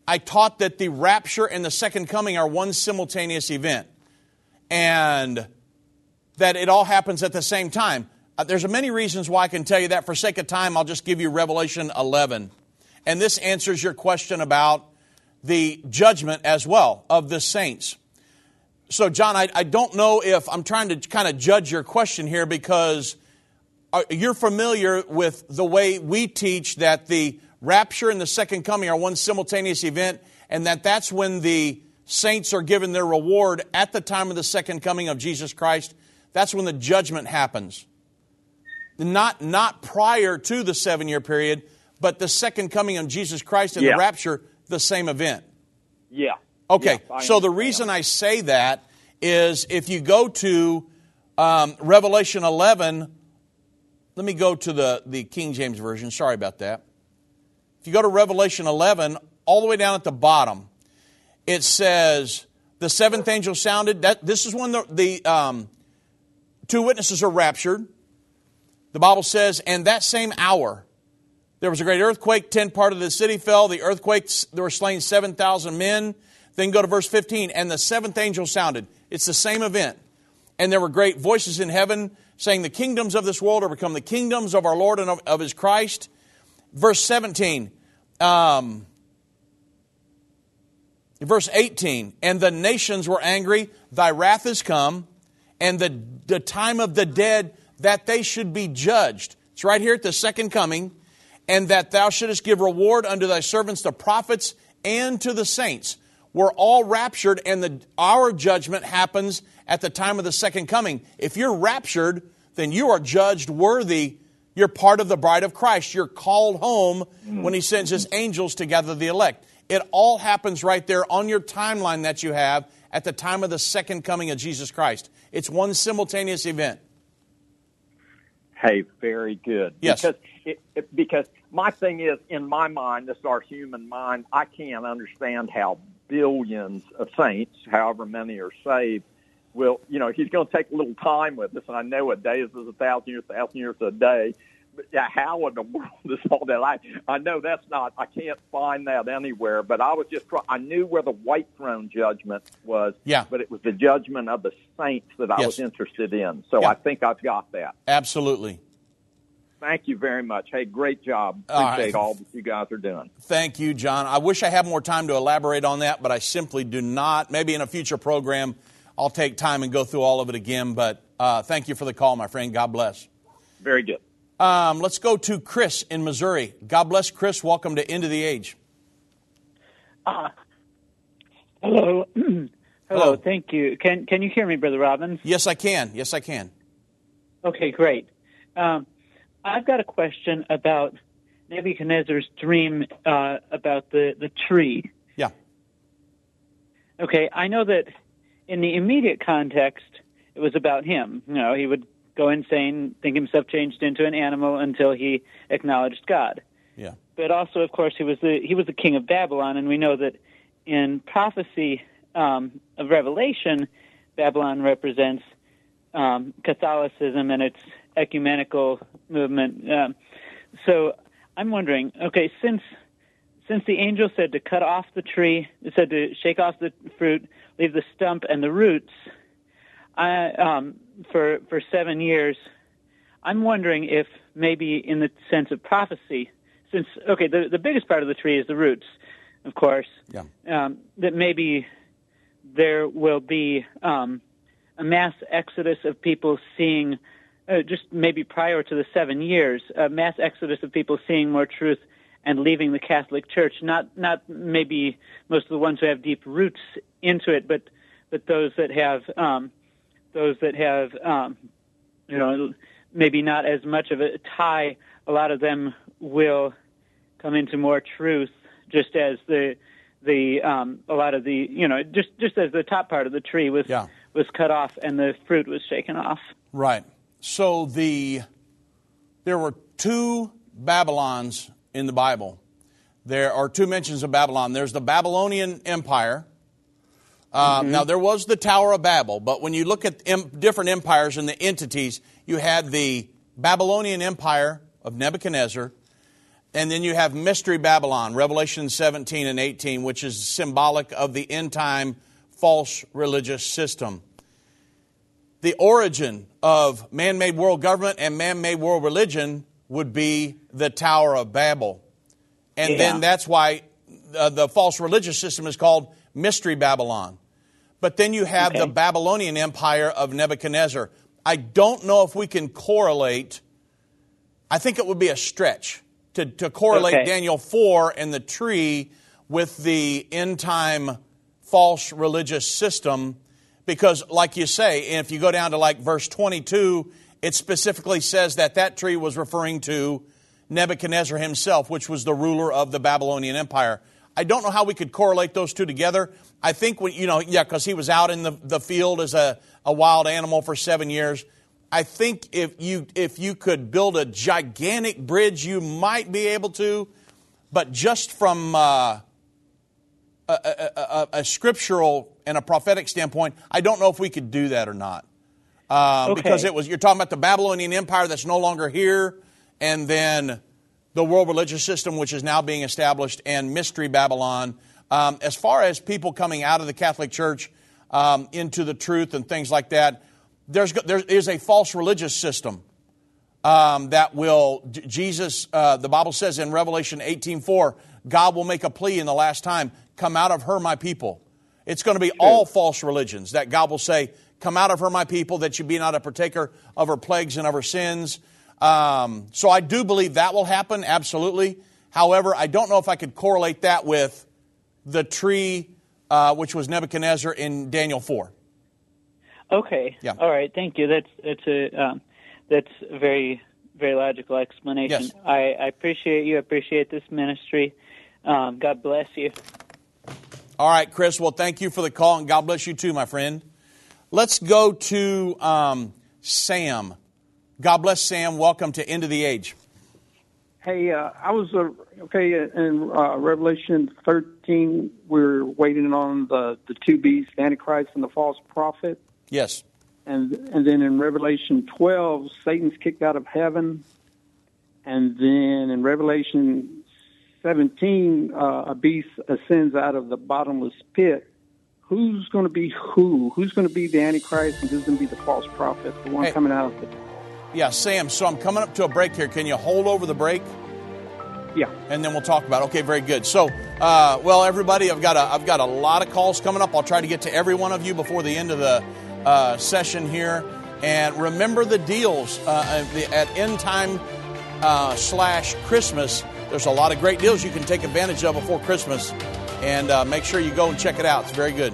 I taught that the rapture and the second coming are one simultaneous event. And that it all happens at the same time. Uh, there's many reasons why I can tell you that. For sake of time, I'll just give you Revelation 11. And this answers your question about the judgment as well of the saints. So, John, I, I don't know if I'm trying to kind of judge your question here because uh, you're familiar with the way we teach that the rapture and the second coming are one simultaneous event, and that that's when the saints are given their reward at the time of the second coming of Jesus Christ. That's when the judgment happens. Not, not prior to the seven year period, but the second coming of Jesus Christ and Yeah. the rapture, the same event. Yeah. Okay, Yes, I so the reason I say that is if you go to um, Revelation 11, let me go to the, the King James Version. Sorry about that. If you go to Revelation 11, all the way down at the bottom, it says, The seventh angel sounded. That, this is when the, the um, two witnesses are raptured. The Bible says, And that same hour, there was a great earthquake. Ten part of the city fell. The earthquakes, there were slain 7,000 men. Then go to verse 15. And the seventh angel sounded. It's the same event. And there were great voices in heaven saying, The kingdoms of this world are become the kingdoms of our Lord and of, of his Christ. Verse 17. Um, verse 18. And the nations were angry. Thy wrath is come. And the, the time of the dead that they should be judged. It's right here at the second coming. And that thou shouldest give reward unto thy servants, the prophets, and to the saints. We're all raptured, and the, our judgment happens at the time of the second coming. If you're raptured, then you are judged worthy. You're part of the bride of Christ. You're called home when he sends his angels to gather the elect. It all happens right there on your timeline that you have at the time of the second coming of Jesus Christ. It's one simultaneous event. Hey, very good. Yes. Because it, it, because my thing is, in my mind, this is our human mind. I can't understand how billions of saints, however many are saved, will. You know, he's going to take a little time with us, and I know a day is a thousand years, a thousand years a day. How in the world is all that? I I know that's not. I can't find that anywhere. But I was just. I knew where the white throne judgment was. Yeah. But it was the judgment of the saints that I Yes. was interested in. So Yeah. I think I've got that. Absolutely. Thank you very much. Hey, great job. All right. Appreciate all that you guys are doing. Thank you, John. I wish I had more time to elaborate on that, but I simply do not. Maybe in a future program, I'll take time and go through all of it again. But uh, thank you for the call, my friend. God bless. Very good. Um, let's go to Chris in Missouri. God bless, Chris. Welcome to End of the Age. Hello. Hello. Hello. Thank you. Can can you hear me, Brother Robbins? Yes, I can. Yes, I can. Okay, great. Um, I've got a question about Nebuchadnezzar's dream uh, about the the tree. Yeah. Okay, I know that in the immediate context, it was about him. You know, he would go insane, think himself changed into an animal until he acknowledged God. Yeah. but also, of course, he was the he was the king of Babylon, and we know that in prophecy um, of Revelation, Babylon represents um, Catholicism and its ecumenical movement. Um, so I'm wondering, okay, since since the angel said to cut off the tree, it said to shake off the fruit, leave the stump and the roots, I, um, for for seven years, I'm wondering if maybe in the sense of prophecy, since okay, the the biggest part of the tree is the roots, of course. Yeah. Um, that maybe there will be um, a mass exodus of people seeing, uh, just maybe prior to the seven years, a mass exodus of people seeing more truth and leaving the Catholic Church. Not not maybe most of the ones who have deep roots into it, but but those that have um, those that have um, you know maybe not as much of a tie. A lot of them will come into more truth, just as the the um, a lot of the you know just just as the top part of the tree was Yeah. was cut off and the fruit was shaken off. Right. So the there were two Babylons in the Bible. There are two mentions of Babylon. There's the Babylonian Empire. Uh, Now there was the Tower of Babel, but when you look at em- different empires and the entities, you had the Babylonian Empire of Nebuchadnezzar, And then you have Mystery Babylon, Revelation 17 and 18, which is symbolic of the end time false religious system. The origin of man made world government and man made world religion would be the Tower of Babel. And Yeah. then that's why uh, the false religious system is called Mystery Babylon. But then you have the Babylonian Empire of Nebuchadnezzar. I don't know if we can correlate, I think it would be a stretch to, to correlate Okay. Daniel 4 and the tree with the end time false religious system. Because, like you say, if you go down to like verse 22, it specifically says that that tree was referring to Nebuchadnezzar himself, which was the ruler of the Babylonian Empire. I don't know how we could correlate those two together. I think, when, you know, yeah, because he was out in the, the field as a, a wild animal for seven years. I think if you, if you could build a gigantic bridge, you might be able to, but just from uh, a, a, a, scriptural and a prophetic standpoint, I don't know if we could do that or not. Um, Okay. Because it was, you're talking about the Babylonian Empire that's no longer here, and then the world religious system, which is now being established, and Mystery Babylon. Um, as far as people coming out of the Catholic Church um, into the truth and things like that, there's, there is a false religious system um, that will Jesus. Uh, the Bible says in Revelation 18:4, God will make a plea in the last time, "Come out of her, my people." It's going to be all false religions that God will say, "Come out of her, my people, that you be not a partaker of her plagues and of her sins." Um, so I do believe that will happen, absolutely. However, I don't know if I could correlate that with the tree, uh, which was Nebuchadnezzar in Daniel 4. Okay. Yeah. All right. Thank you. That's that's a um, that's a very very logical explanation. Yes. I, I appreciate you. I appreciate this ministry. Um, God bless you. All right, Chris. Well, thank you for the call, and God bless you too, my friend. Let's go to um, Sam. God bless Sam. Welcome to End of the Age. Hey, uh, I was uh, okay in uh, Revelation 13. We're waiting on the the two beasts, the Antichrist and the false prophet, Yes. and and then in Revelation 12, Satan's kicked out of heaven, and then in Revelation 17, uh, a beast ascends out of the bottomless pit. Who's going to be who? Who's going to be the Antichrist, and who's going to be the false prophet, the one Hey. coming out of the Yeah, Sam. So I'm coming up to a break here. Can you hold over the break? yeah. and then we'll talk about. It. Okay, very good. So, uh, well, everybody, I've got a I've got a lot of calls coming up. I'll try to get to every one of you before the end of the uh, session here. And remember the deals uh, at end time uh, slash Christmas. There's a lot of great deals you can take advantage of before Christmas, and uh, make sure you go and check it out. It's very good.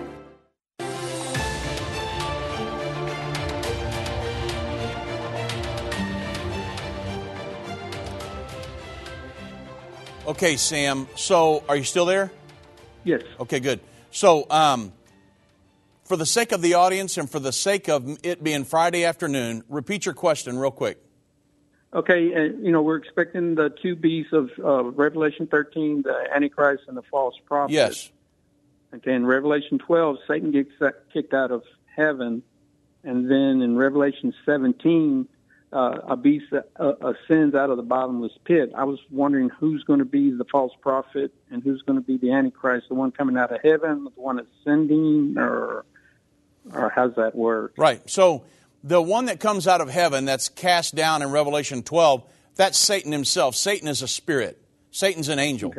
Okay, Sam. So, are you still there? Yes. Okay, good. So, um, for the sake of the audience and for the sake of it being Friday afternoon, repeat your question real quick. Okay, uh, you know, we're expecting the two beasts of uh, Revelation 13, the Antichrist and the false prophet. Yes. Okay, in Revelation 12, Satan gets kicked out of heaven. And then in Revelation 17, uh, a beast uh, ascends out of the bottomless pit. I was wondering who's going to be the false prophet and who's going to be the Antichrist, the one coming out of heaven, the one ascending, or, or how's that work? Right. So, the one that comes out of heaven that's cast down in Revelation 12, that's Satan himself. Satan is a spirit. Satan's an angel.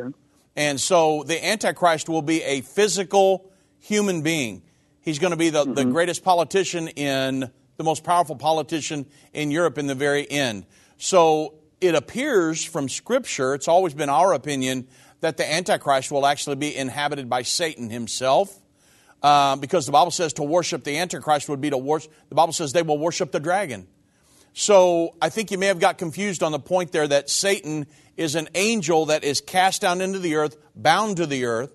And so the Antichrist will be a physical human being. He's going to be the, the greatest politician in, the most powerful politician in Europe in the very end. So it appears from Scripture, it's always been our opinion, that the Antichrist will actually be inhabited by Satan himself. Uh, because the Bible says to worship the Antichrist would be to worship, the Bible says they will worship the dragon. So I think you may have got confused on the point there that Satan is an angel that is cast down into the earth, bound to the earth.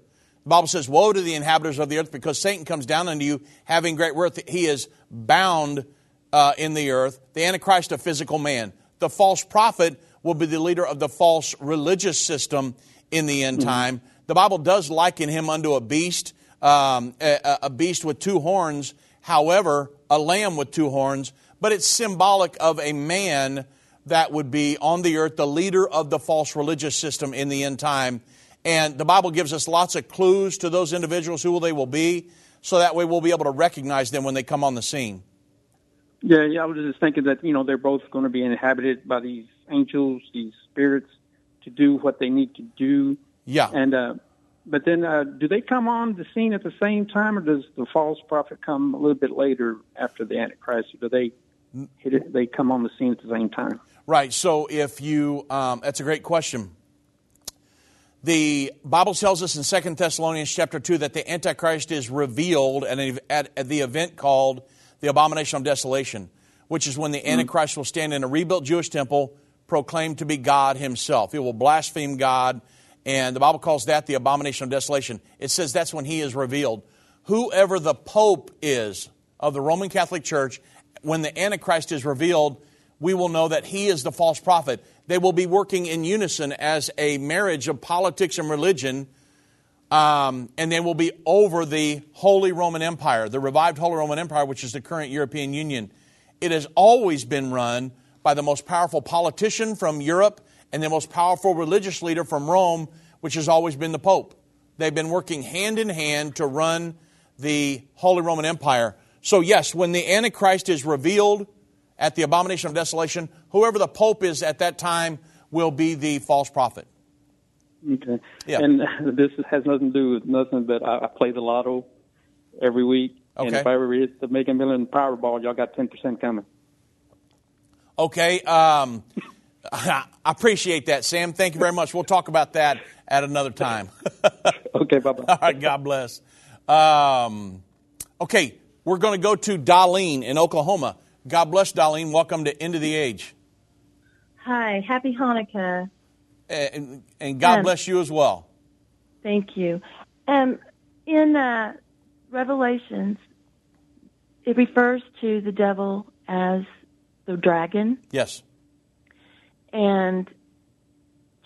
The Bible says, Woe to the inhabitants of the earth, because Satan comes down unto you having great worth. He is bound uh, in the earth. The Antichrist, a physical man. The false prophet will be the leader of the false religious system in the end time. The Bible does liken him unto a beast, um, a, a beast with two horns, however, a lamb with two horns, but it's symbolic of a man that would be on the earth, the leader of the false religious system in the end time. And the Bible gives us lots of clues to those individuals who they will be, so that way we'll be able to recognize them when they come on the scene. Yeah, yeah. I was just thinking that you know they're both going to be inhabited by these angels, these spirits, to do what they need to do. Yeah. And uh, but then, uh, do they come on the scene at the same time, or does the false prophet come a little bit later after the Antichrist? Do they hit it, they come on the scene at the same time? Right. So if you, um, that's a great question. The Bible tells us in Second Thessalonians chapter 2 that the Antichrist is revealed at, the event called the Abomination of Desolation, which is when the hmm. Antichrist will stand in a rebuilt Jewish temple, proclaimed to be God himself. He will blaspheme God, and the Bible calls that the Abomination of Desolation. It says that's when he is revealed. Whoever the Pope is of the Roman Catholic Church, when the Antichrist is revealed, we will know that he is the false prophet. They will be working in unison as a marriage of politics and religion, um, and they will be over the Holy Roman Empire, the revived Holy Roman Empire, which is the current European Union. It has always been run by the most powerful politician from Europe and the most powerful religious leader from Rome, which has always been the Pope. They've been working hand in hand to run the Holy Roman Empire. So, yes, when the Antichrist is revealed at the abomination of desolation, whoever the Pope is at that time will be the false prophet. Okay. Yeah. And this has nothing to do with nothing but I, I play the lotto every week. And if I ever hit the Mega Million Powerball, y'all got 10% coming. Okay. Um, I appreciate that, Sam. Thank you very much. We'll talk about that at another time. okay, bye bye. All right, God bless. Um, okay, we're going to go to Darlene in Oklahoma. God bless, Darlene. Welcome to End of the Age. Hi, happy Hanukkah. And, and God Um, bless you as well. Thank you. Um, in uh, Revelations, it refers to the devil as the dragon, Yes. and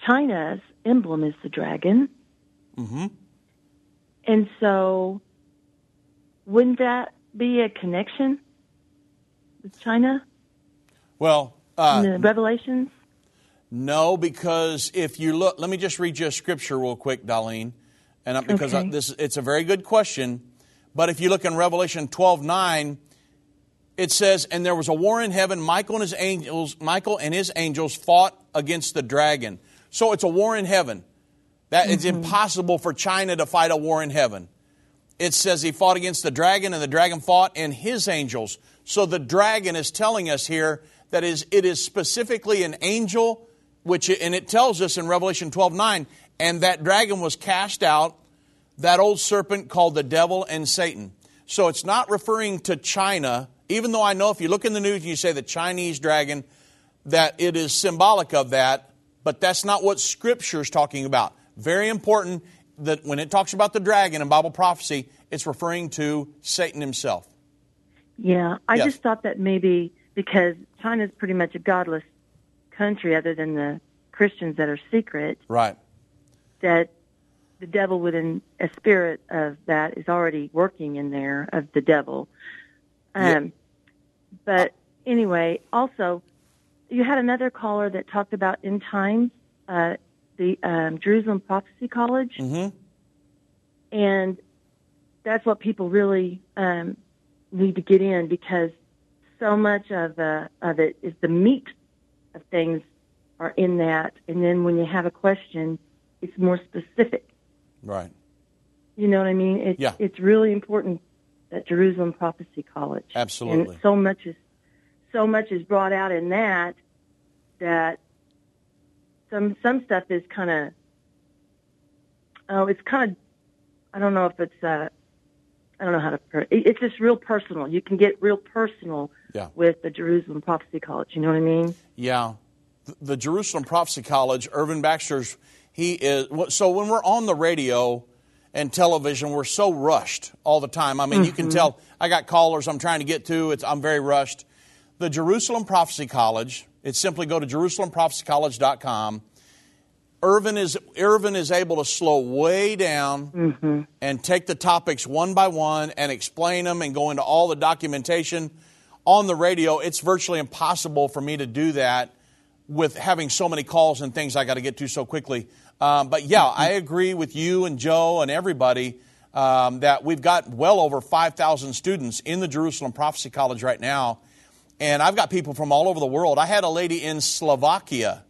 China's emblem is the dragon. Mm-hmm. And so, wouldn't that be a connection China Well, uh, the Revelations? No, because if you look, let me just read you a scripture real quick, Darlene, and I- because I, this it's a very good question. But if you look in Revelation twelve nine, it says, "And there was a war in heaven. Michael and his angels, Michael and his angels fought against the dragon." So it's a war in heaven. That it's impossible for China to fight a war in heaven. It says he fought against the dragon, and the dragon fought and his angels. So the dragon is telling us here that is it is specifically an angel, which and it tells us in Revelation 12, 9, and that dragon was cast out, that old serpent called the devil and Satan. So it's not referring to China, even though I know if you look in the news and you say the Chinese dragon, that it is symbolic of that, but that's not what Scripture is talking about. Very important that when it talks about the dragon in Bible prophecy, it's referring to Satan himself. Yeah, I Yes. just thought that maybe because China is pretty much a godless country, other than the Christians that are secret, Right. that the devil within a spirit of that is already working in there of the devil. Um, But anyway, also, you had another caller that talked about end times, uh, the um, Jerusalem Prophecy College, Mm-hmm. and that's what people really um, need to get in because so much of uh, of it is the meat of things are in that, and then when you have a question, it's more specific. Right. You know what I mean? It's, Yeah. It's really important that Jerusalem Prophecy College. Absolutely. And so much is so much is brought out in that that some some stuff is kind of oh it's kind of I don't know if it's uh I don't know how to per- it's just real personal. You can get real personal Yeah. with the Jerusalem Prophecy College. You know what I mean? Yeah. The, the Jerusalem Prophecy College, Irvin Baxter's, he is, so when we're on the radio and television, we're so rushed all the time. I mean, you can Mhm. tell, I got callers I'm trying to get to, it's, I'm very rushed. The Jerusalem Prophecy College, it's simply go to jerusalemprophecycollege.com. Irvin is, Irvin is able to slow way down and take the topics one by one and explain them and go into all the documentation on the radio. It's virtually impossible for me to do that with having so many calls and things I got to get to so quickly. Um, but yeah, I agree with you and Joe and everybody um, that we've got well over 5,000 students in the Jerusalem Prophecy College right now. And I've got people from all over the world. I had a lady in Slovakia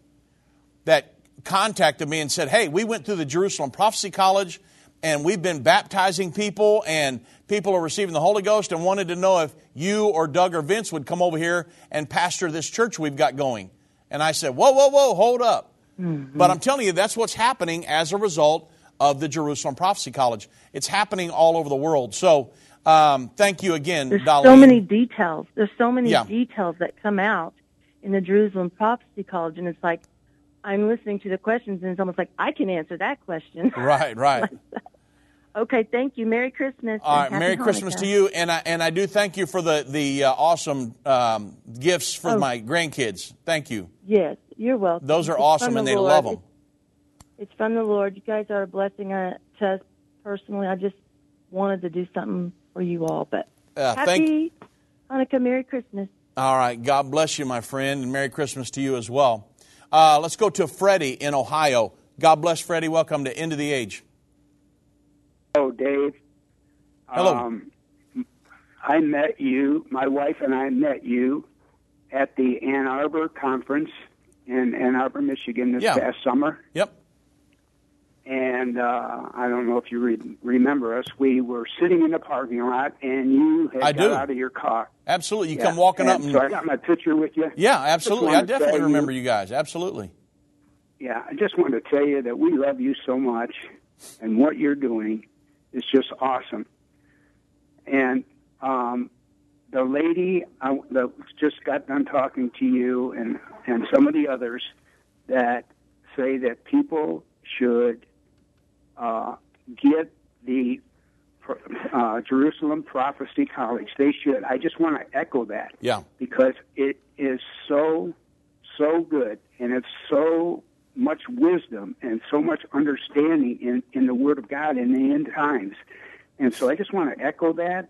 that contacted me and said, Hey, we went through the Jerusalem Prophecy College and we've been baptizing people and people are receiving the Holy Ghost and wanted to know if you or Doug or Vince would come over here and pastor this church we've got going. And I said, Whoa, whoa, whoa, hold up. Mm-hmm. But I'm telling you, that's what's happening as a result of the Jerusalem Prophecy College. It's happening all over the world. So um, thank you again, There's Darlene. so many details. There's so many Yeah. details that come out in the Jerusalem Prophecy College, and it's like I'm listening to the questions, and it's almost like I can answer that question. Right, right. okay, thank you. Merry Christmas. All right, and right, Happy Merry Christmas to you, and I and I do thank you for the the uh, awesome um, gifts for Oh. my grandkids. Thank you. Yes, you're welcome. Those are It's awesome, from and the they Lord. love them. It's, it's from the Lord. You guys are a blessing uh, to us personally. I just wanted to do something for you all, but Uh, thank- happy Hanukkah, Merry Christmas. All right, God bless you, my friend, and Merry Christmas to you as well. Uh, let's go to Freddie in Ohio. God bless Freddie. Welcome to End of the Age. Hello, Dave. Hello. Um, I met you, my wife and I met you at the Ann Arbor conference in Ann Arbor, Michigan this Yeah. past summer. Yep. And uh, I don't know if you re- remember us. We were sitting in the parking lot, and you had I got do. out of your car. Absolutely. You Yeah, come walking up and and so I got my picture with you. yeah, absolutely. I definitely remember you guys. Absolutely. Yeah, I just wanted to tell you that we love you so much, and what you're doing is just awesome. And um, the lady I, that just got done talking to you, and and some of the others that say that people should uh, get the uh, Jerusalem Prophecy College. They should. I just want to echo that Yeah. because it is so so good and it's so much wisdom and so much understanding in, in the Word of God in the end times. And so I just want to echo that.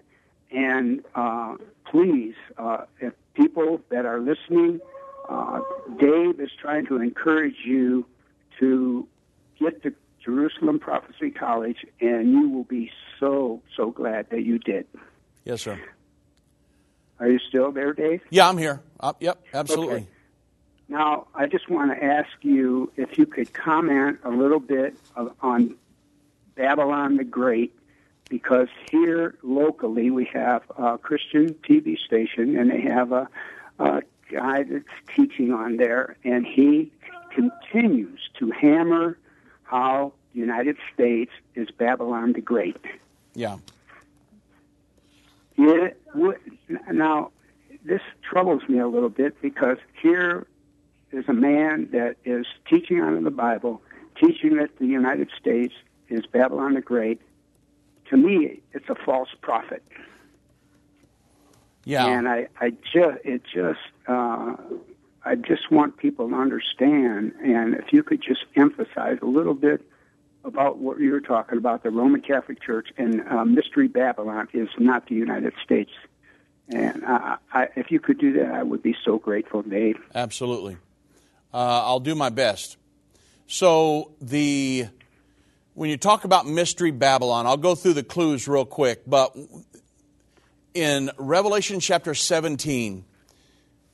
And uh, please, uh, if people that are listening, uh, Dave is trying to encourage you to get to Jerusalem Prophecy College, and you will be so, so glad that you did. Yes, sir. Are you still there, Dave? Yeah, I'm here. Uh, yep, absolutely. Okay. Now, I just want to ask you if you could comment a little bit of, on Babylon the Great, because here locally we have a Christian TV station, and they have a, a guy that's teaching on there, and he continues to hammer how the United States is Babylon the Great. Yeah. It would, now, this troubles me a little bit because here is a man that is teaching out of the Bible, teaching that the United States is Babylon the Great. To me, it's a false prophet. Yeah. And I, I just, it just, uh, I just want people to understand, and if you could just emphasize a little bit about what you were talking about, the Roman Catholic Church and uh, Mystery Babylon is not the United States. And uh, I, if you could do that, I would be so grateful, Dave. Absolutely. Uh, I'll do my best. So the when you talk about mystery Babylon, I'll go through the clues real quick. But in Revelation chapter 17,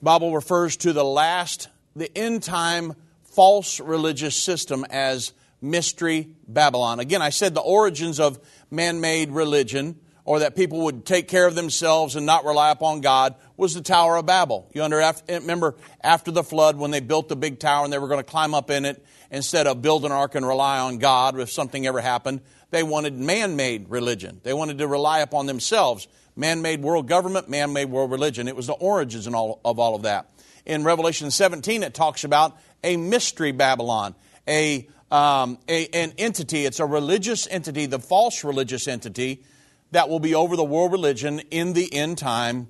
Bible refers to the last, the end time false religious system as Mystery Babylon. Again, I said the origins of man made religion, or that people would take care of themselves and not rely upon God, was the Tower of Babel. You under, eh, remember after the flood when they built the big tower and they were going to climb up in it instead of build an ark and rely on God if something ever happened? They wanted man made religion. They wanted to rely upon themselves. Man made world government, man made world religion. It was the origins all, of all of that. In Revelation 17, it talks about a mystery Babylon, a, um, a, an entity. It's a religious entity, the false religious entity that will be over the world religion in the end time.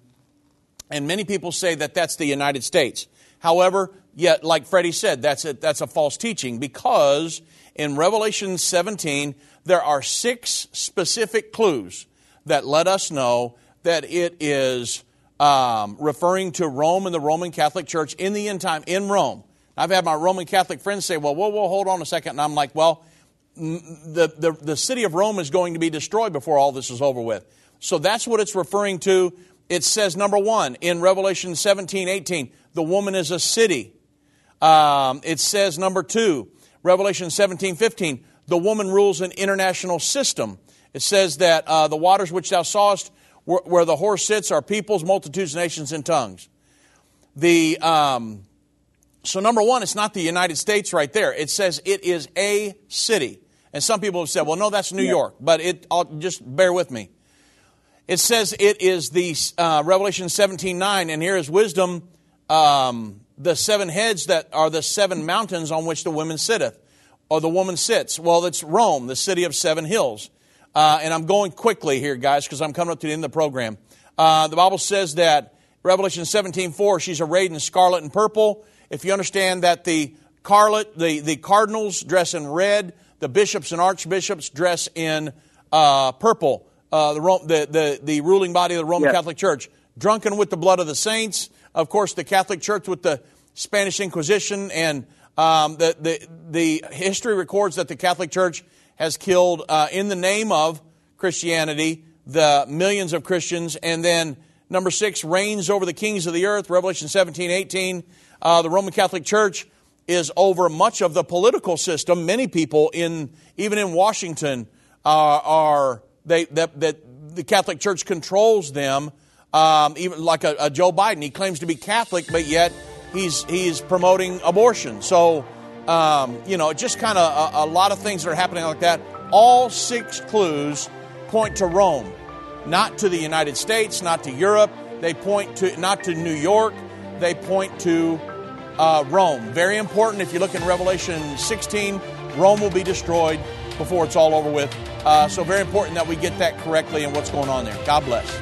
And many people say that that's the United States. However, yet, like Freddie said, that's a, that's a false teaching because in Revelation 17, there are six specific clues that let us know that it is um, referring to Rome and the Roman Catholic Church in the end time in Rome. I've had my Roman Catholic friends say, well, whoa, whoa, hold on a second. And I'm like, well, the, the, the city of Rome is going to be destroyed before all this is over with. So that's what it's referring to. It says, number one, in Revelation 17, 18, the woman is a city. Um, it says, number two, Revelation 17, 15, the woman rules an international system. It says that uh, the waters which thou sawest, where, where, the horse sits, are peoples, multitudes, nations, and tongues. The um, so number one, it's not the United States right there. It says it is a city. And some people have said, well, no, that's New yeah. York. But it, I'll, just bear with me. It says it is the uh, Revelation 17 9, and here is wisdom, um, the seven heads that are the seven mountains on which the woman sitteth, or the woman sits. Well, it's Rome, the city of seven hills. Uh, and I'm going quickly here, guys, because I'm coming up to the end of the program. Uh, the Bible says that Revelation 17 4, she's arrayed in scarlet and purple. If you understand that the, carlet, the, the cardinals dress in red, the bishops and archbishops dress in uh, purple. Uh, the, the, the, the, ruling body of the Roman yes. Catholic Church, drunken with the blood of the saints. Of course, the Catholic Church with the Spanish Inquisition, and um, the, the, the history records that the Catholic Church has killed, uh, in the name of Christianity, the millions of Christians. And then number six, reigns over the kings of the earth, Revelation 17, 18. Uh, the Roman Catholic Church is over much of the political system. Many people in even in Washington uh, are they that, that the Catholic Church controls them. Um, even like a, a, Joe Biden, he claims to be Catholic, but yet he's he's promoting abortion. So um, you know, just kind of a, a lot of things that are happening like that. All six clues point to Rome, not to the United States, not to Europe. They point to not to New York. They point to uh, Rome. Very important. If you look in Revelation 16, Rome will be destroyed before it's all over with. Uh, so, very important that we get that correctly and what's going on there. God bless.